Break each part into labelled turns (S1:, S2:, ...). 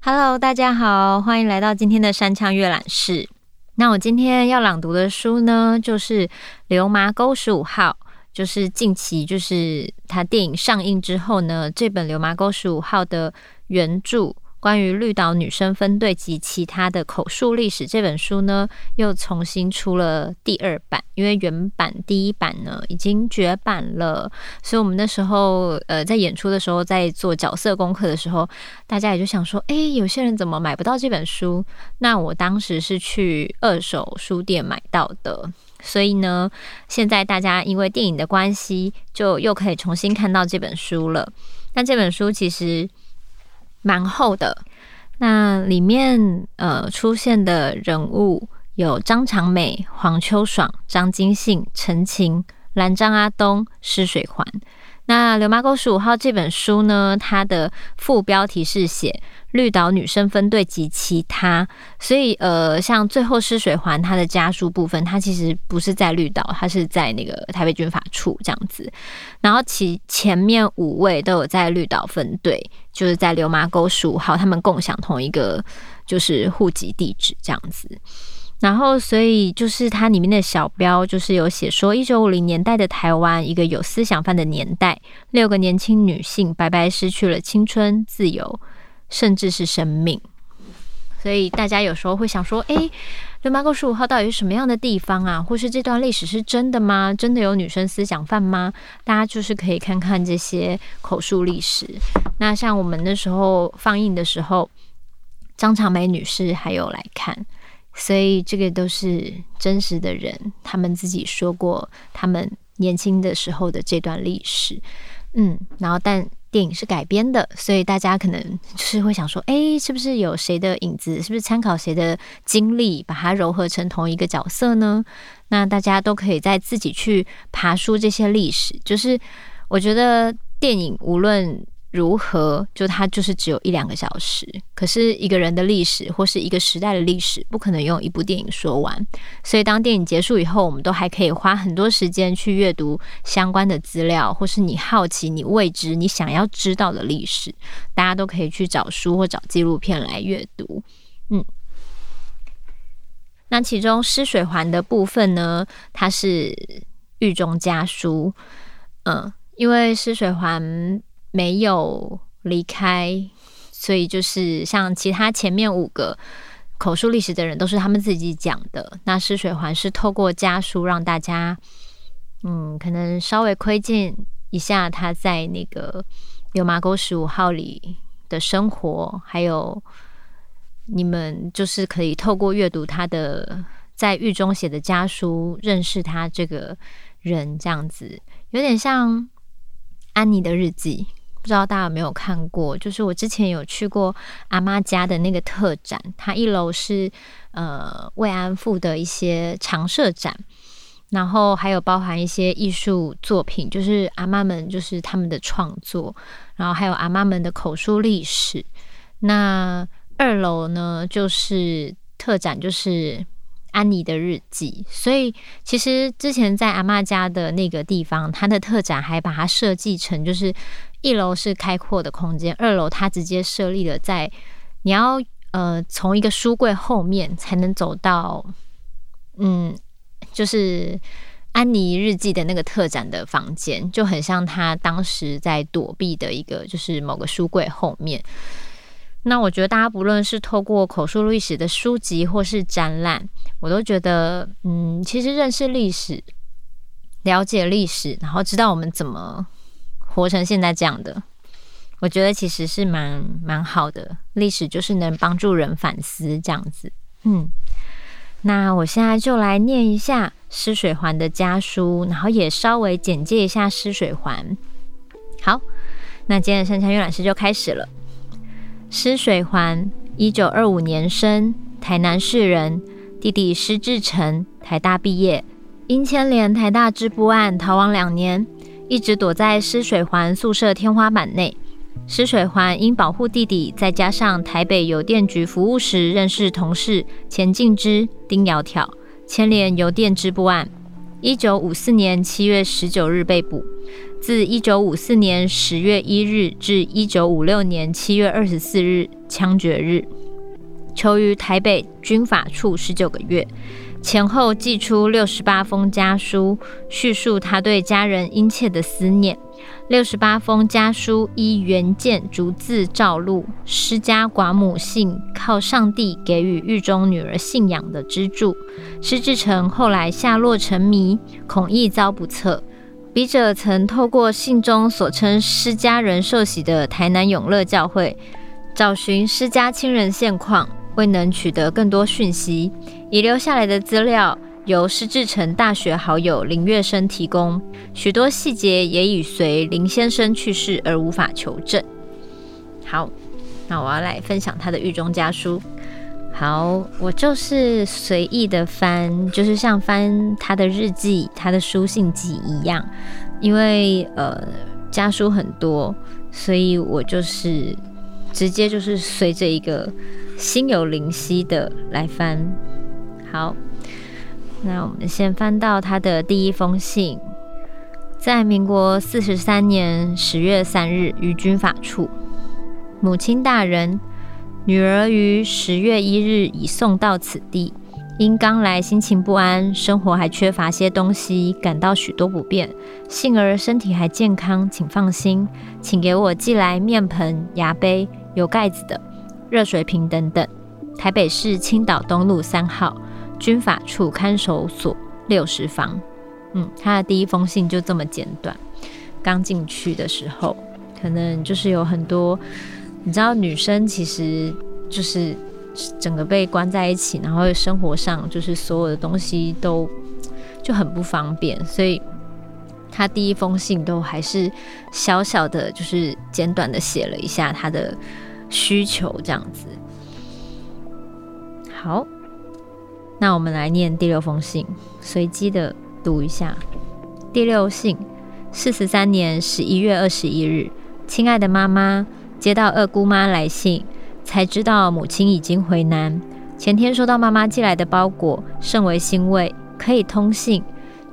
S1: Hello，大家好，欢迎来到今天的山枪阅览室。那我今天要朗读的书呢，就是《流麻沟十五号》，就是近期就是他电影上映之后呢，这本《流麻沟十五号》的原著。关于绿岛女生分队及其他的口述历史这本书呢，又重新出了第二版，因为原版第一版呢已经绝版了，所以我们那时候呃在演出的时候，在做角色功课的时候，大家也就想说，哎，有些人怎么买不到这本书？那我当时是去二手书店买到的，所以呢，现在大家因为电影的关系，就又可以重新看到这本书了。但这本书其实。蛮厚的，那里面呃出现的人物有张长美、黄秋爽、张金信、陈晴、蓝张阿东、施水环。那《流麻沟十五号》这本书呢，它的副标题是写绿岛女生分队及其他，所以呃，像最后施水环它的家书部分，它其实不是在绿岛，它是在那个台北军法处这样子。然后其前面五位都有在绿岛分队，就是在流麻沟十五号，他们共享同一个就是户籍地址这样子。然后，所以就是它里面的小标，就是有写说，一九五零年代的台湾，一个有思想犯的年代，六个年轻女性白白失去了青春、自由，甚至是生命。所以大家有时候会想说，诶，流麻沟十五号到底是什么样的地方啊？或是这段历史是真的吗？真的有女生思想犯吗？大家就是可以看看这些口述历史。那像我们那时候放映的时候，张长梅女士还有来看。所以这个都是真实的人，他们自己说过他们年轻的时候的这段历史，嗯，然后但电影是改编的，所以大家可能就是会想说，哎，是不是有谁的影子？是不是参考谁的经历，把它糅合成同一个角色呢？那大家都可以在自己去爬书这些历史。就是我觉得电影无论。如何？就它就是只有一两个小时，可是一个人的历史或是一个时代的历史，不可能用一部电影说完。所以当电影结束以后，我们都还可以花很多时间去阅读相关的资料，或是你好奇、你未知、你想要知道的历史，大家都可以去找书或找纪录片来阅读。嗯，那其中失水环的部分呢，它是狱中家书。嗯，因为失水环。没有离开，所以就是像其他前面五个口述历史的人，都是他们自己讲的。那施水环是透过家书让大家，嗯，可能稍微窥见一下他在那个油麻沟十五号里的生活，还有你们就是可以透过阅读他的在狱中写的家书，认识他这个人，这样子有点像安妮的日记。不知道大家有没有看过？就是我之前有去过阿妈家的那个特展，它一楼是呃慰安妇的一些常设展，然后还有包含一些艺术作品，就是阿妈们就是他们的创作，然后还有阿妈们的口述历史。那二楼呢，就是特展，就是安妮的日记。所以其实之前在阿妈家的那个地方，它的特展还把它设计成就是。一楼是开阔的空间，二楼它直接设立了在你要呃从一个书柜后面才能走到，嗯，就是安妮日记的那个特展的房间，就很像他当时在躲避的一个就是某个书柜后面。那我觉得大家不论是透过口述历史的书籍或是展览，我都觉得嗯，其实认识历史、了解历史，然后知道我们怎么。活成现在这样的，我觉得其实是蛮蛮好的。历史就是能帮助人反思这样子。嗯，那我现在就来念一下施水环的家书，然后也稍微简介一下施水环。好，那今天的山羌阅览室就开始了。施水环，一九二五年生，台南市人。弟弟施志成，台大毕业，因牵连台大支部案逃亡两年。一直躲在施水环宿舍天花板内，施水环因保护弟弟，再加上台北邮电局服务时认识同事钱进之、丁窈窕，牵连邮电织布案。一九五四年七月十九日被捕，自一九五四年十月一日至一九五六年七月二十四日枪决日，囚于台北军法处十九个月，前后寄出六十八封家书，叙述他对家人殷切的思念。六十八封家书依原件逐字照录，施家寡母信靠上帝给予狱中女儿信仰的支柱。施志诚后来下落成谜，恐亦遭不测。笔者曾透过信中所称施家人受洗的台南永乐教会，找寻施家亲人现况，未能取得更多讯息，遗留下来的资料。由施志成大学好友林月生提供，许多细节也已随林先生去世而无法求证。好，那我要来分享他的狱中家书。好，我就是随意的翻，就是像翻他的日记、他的书信集一样。因为呃家书很多，所以我就是直接就是随着一个心有灵犀的来翻。好。那我们先翻到他的第一封信，在民国四十三年十月三日于军法处，母亲大人，女儿于十月一日已送到此地，因刚来心情不安，生活还缺乏些东西，感到许多不便。幸而身体还健康，请放心，请给我寄来面盆、牙杯、有盖子的热水瓶等等。台北市青岛东路三号。军法处看守所六十房，嗯，他的第一封信就这么简短。刚进去的时候，可能就是有很多，你知道，女生其实就是整个被关在一起，然后生活上就是所有的东西都就很不方便，所以他第一封信都还是小小的，就是简短的写了一下他的需求，这样子。好。那我们来念第六封信，随机的读一下。第六信，四十三年十一月二十一日，亲爱的妈妈，接到二姑妈来信，才知道母亲已经回南。前天收到妈妈寄来的包裹，甚为欣慰，可以通信。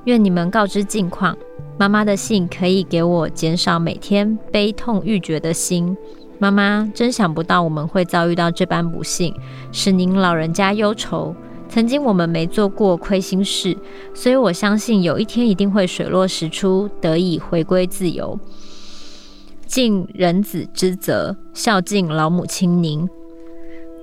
S1: 愿你们告知近况。妈妈的信可以给我减少每天悲痛欲绝的心。妈妈，真想不到我们会遭遇到这般不幸，使您老人家忧愁。曾经我们没做过亏心事，所以我相信有一天一定会水落石出，得以回归自由。尽人子之责，孝敬老母亲您。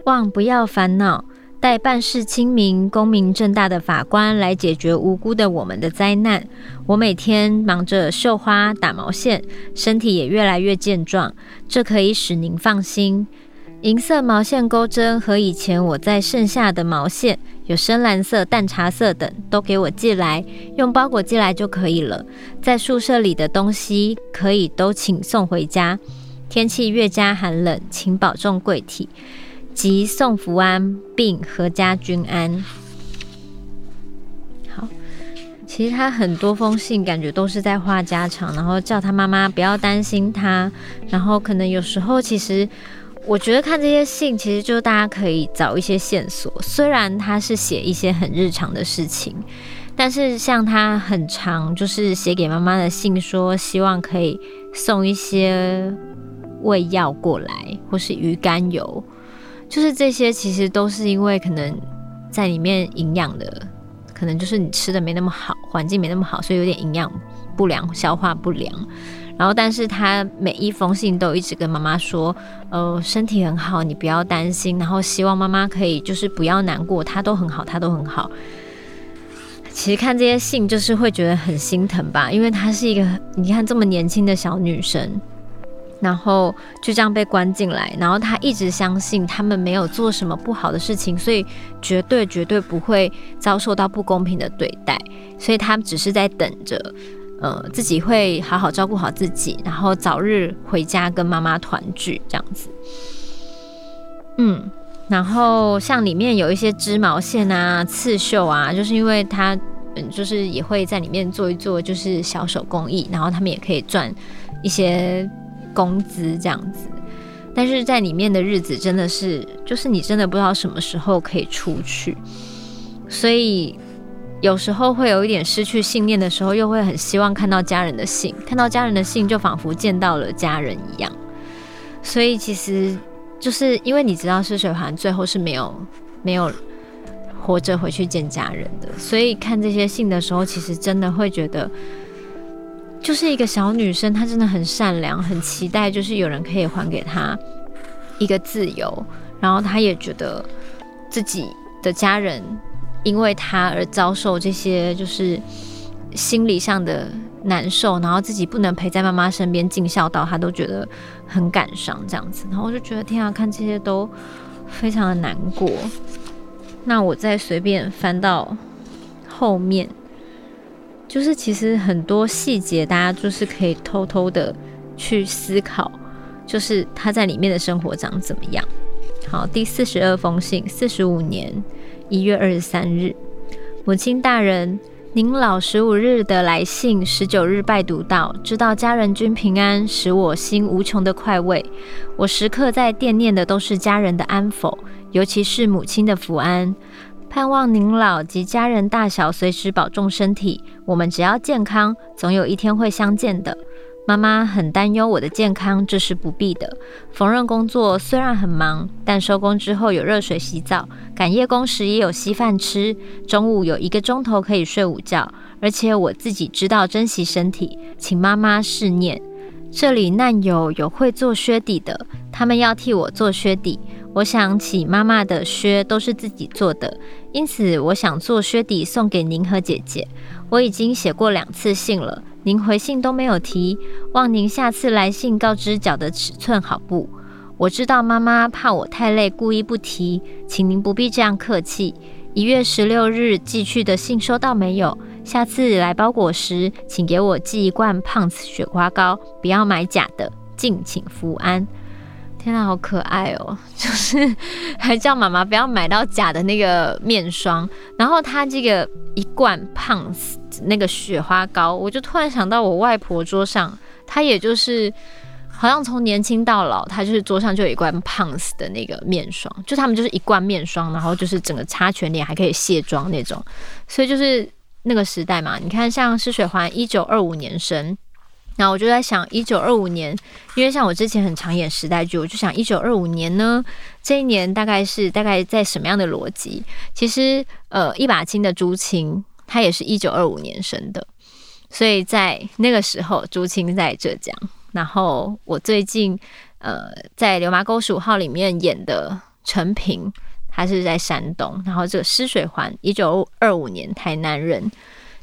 S1: 望不要烦恼，待办事清明、公明正大的法官来解决无辜的我们的灾难。我每天忙着绣花、打毛线，身体也越来越健壮，这可以使您放心。银色毛线钩针和以前我在剩下的毛线，有深蓝色、淡茶色等，都给我寄来，用包裹寄来就可以了。在宿舍里的东西可以都请送回家。天气越加寒冷，请保重贵体，及送福安，并阖家均安。好，其实他很多封信感觉都是在话家常，然后叫他妈妈不要担心他，然后可能有时候其实。我觉得看这些信，其实就大家可以找一些线索。虽然他是写一些很日常的事情，但是像他很长，就是写给妈妈的信，说希望可以送一些胃药过来，或是鱼肝油，就是这些其实都是因为可能在里面营养的，可能就是你吃的没那么好，环境没那么好，所以有点营养不良、消化不良。然后，但是他每一封信都一直跟妈妈说，呃，身体很好，你不要担心。然后希望妈妈可以就是不要难过，他都很好，他都很好。其实看这些信就是会觉得很心疼吧，因为她是一个你看这么年轻的小女生，然后就这样被关进来，然后她一直相信他们没有做什么不好的事情，所以绝对绝对不会遭受到不公平的对待，所以她只是在等着。呃，自己会好好照顾好自己，然后早日回家跟妈妈团聚这样子。嗯，然后像里面有一些织毛线啊、刺绣啊，就是因为他嗯，就是也会在里面做一做，就是小手工艺，然后他们也可以赚一些工资这样子。但是在里面的日子真的是，就是你真的不知道什么时候可以出去，所以有时候会有一点失去信念的时候，又会很希望看到家人的信，看到家人的信就仿佛见到了家人一样。所以其实就是因为你知道施水环最后是没有没有活着回去见家人的，所以看这些信的时候，其实真的会觉得。就是一个小女生，她真的很善良，很期待，就是有人可以还给她一个自由。然后她也觉得自己的家人因为他而遭受这些，就是心理上的难受。然后自己不能陪在妈妈身边尽孝道，他都觉得很感伤这样子。然后我就觉得天啊，看这些都非常的难过。那我再随便翻到后面。就是其实很多细节，大家就是可以偷偷的去思考，就是他在里面的生活长怎么样。好，第四十二封信，四十五年一月二十三日，母亲大人，您老十五日的来信，十九日拜读到，知道家人均平安，使我心无穷的快慰。我时刻在惦念的都是家人的安否，尤其是母亲的福安。盼望您老及家人大小随时保重身体。我们只要健康，总有一天会相见的。妈妈很担忧我的健康，这是不必的。缝纫工作虽然很忙，但收工之后有热水洗澡，赶夜工时也有稀饭吃，中午有一个钟头可以睡午觉。而且我自己知道珍惜身体，请妈妈试念。这里难有有会做靴底的，他们要替我做靴底。我想起妈妈的靴都是自己做的，因此我想做靴底送给您和姐姐。我已经写过两次信了，您回信都没有提，望您下次来信告知脚的尺寸好不？我知道妈妈怕我太累，故意不提，请您不必这样客气。一月十六日寄去的信收到没有？下次来包裹时，请给我寄一罐胖次雪花膏，不要买假的，敬请福安。天呐，好可爱哦！就是还叫妈妈不要买到假的那个面霜，然后他这个一罐 pan 那个雪花膏，我就突然想到我外婆桌上，她也就是好像从年轻到老，她就是桌上就有一罐 Pond's 的那个面霜，就他们就是一罐面霜，然后就是整个擦全脸还可以卸妆那种，所以就是那个时代嘛，你看像施水环一九二五年生。那我就在想，一九二五年，因为像我之前很常演时代剧，我就想一九二五年呢，这一年大概是大概在什么样的逻辑？其实，呃，一把青的朱青，他也是一九二五年生的，所以在那个时候，朱青在浙江。然后我最近，呃，在《流麻沟十五号》里面演的陈平，他是在山东。然后这个施水环，一九二五年台南人。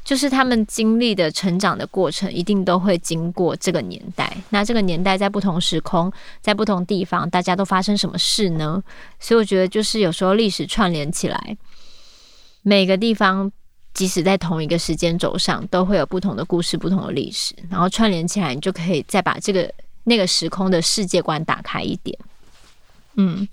S1: 就是他们经历的成长的过程，一定都会经过这个年代。那这个年代在不同时空，在不同地方，大家都发生什么事呢？所以我觉得，就是有时候历史串联起来，每个地方即使在同一个时间轴上，都会有不同的故事、不同的历史，然后串联起来，你就可以再把这个那个时空的世界观打开一点。嗯，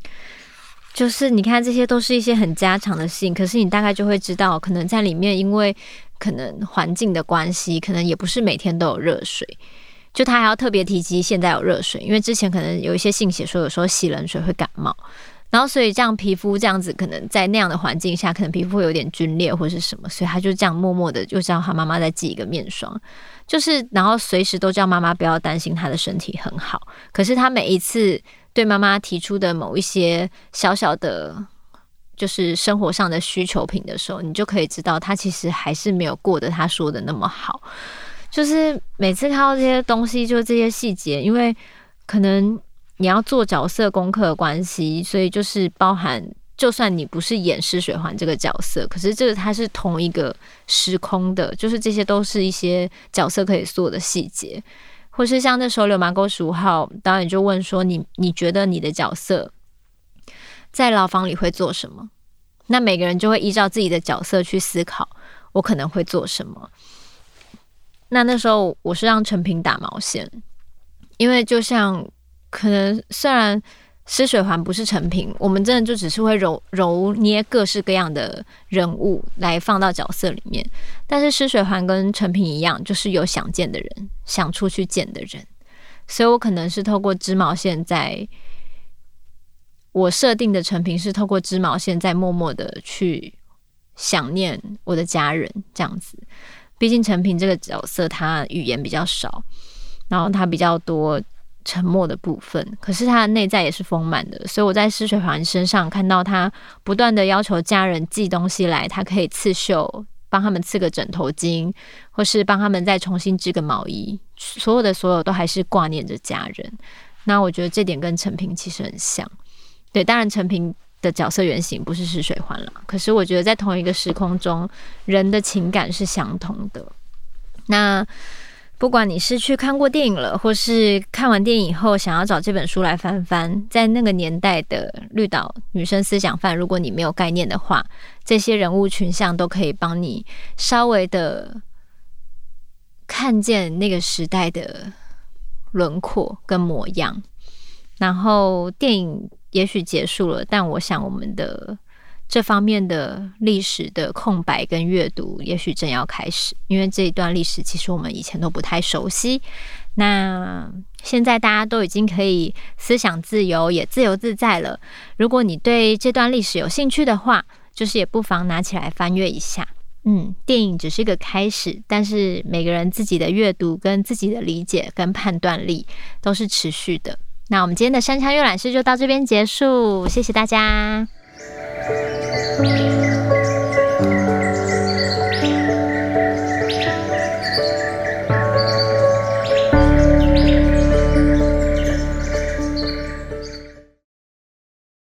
S1: 就是你看，这些都是一些很家常的事情，可是你大概就会知道，可能在里面，因为可能环境的关系，可能也不是每天都有热水。就他还要特别提及现在有热水，因为之前可能有一些信写说，有时候洗冷水会感冒。然后所以这样皮肤这样子，可能在那样的环境下，可能皮肤会有点皲裂或是什么，所以他就这样默默的就叫他妈妈再寄一个面霜，就是然后随时都叫妈妈不要担心他的身体很好。可是他每一次对妈妈提出的某一些小小的。就是生活上的需求品的时候，你就可以知道他其实还是没有过得他说的那么好。就是每次看到这些东西，就是这些细节，因为可能你要做角色功课的关系，所以就是包含，就算你不是演施水环这个角色，可是这个它是同一个时空的，就是这些都是一些角色可以做的细节，或是像那时候《流麻沟十五号》导演就问说：“你你觉得你的角色？”在牢房里会做什么？那每个人就会依照自己的角色去思考，我可能会做什么。那那时候我是让陈平打毛线，因为就像可能虽然施水环不是陈平，我们真的就只是会揉揉捏各式各样的人物来放到角色里面，但是施水环跟陈平一样，就是有想见的人，想出去见的人。所以我可能是透过织毛线在，我设定的成品是透过织毛线在默默的去想念我的家人，这样子。毕竟成品这个角色，他语言比较少，然后他比较多沉默的部分，可是他的内在也是丰满的。所以我在施水环身上看到他不断的要求家人寄东西来，他可以刺绣，帮他们刺个枕头巾，或是帮他们再重新织个毛衣。所有的所有都还是挂念着家人。那我觉得这点跟成品其实很像。对，当然陈平的角色原型不是施水环了，可是我觉得在同一个时空中，人的情感是相同的。那不管你是去看过电影了，或是看完电影以后想要找这本书来翻翻，在那个年代的绿岛女生思想犯，如果你没有概念的话，这些人物群像都可以帮你稍微的看见那个时代的轮廓跟模样。然后电影。也许结束了，但我想我们的这方面的历史的空白跟阅读，也许正要开始。因为这一段历史其实我们以前都不太熟悉。那现在大家都已经可以思想自由，也自由自在了。如果你对这段历史有兴趣的话，就是也不妨拿起来翻阅一下。嗯，电影只是一个开始，但是每个人自己的阅读跟自己的理解跟判断力都是持续的。那我们今天的山羌阅览室就到这边结束，谢谢大家。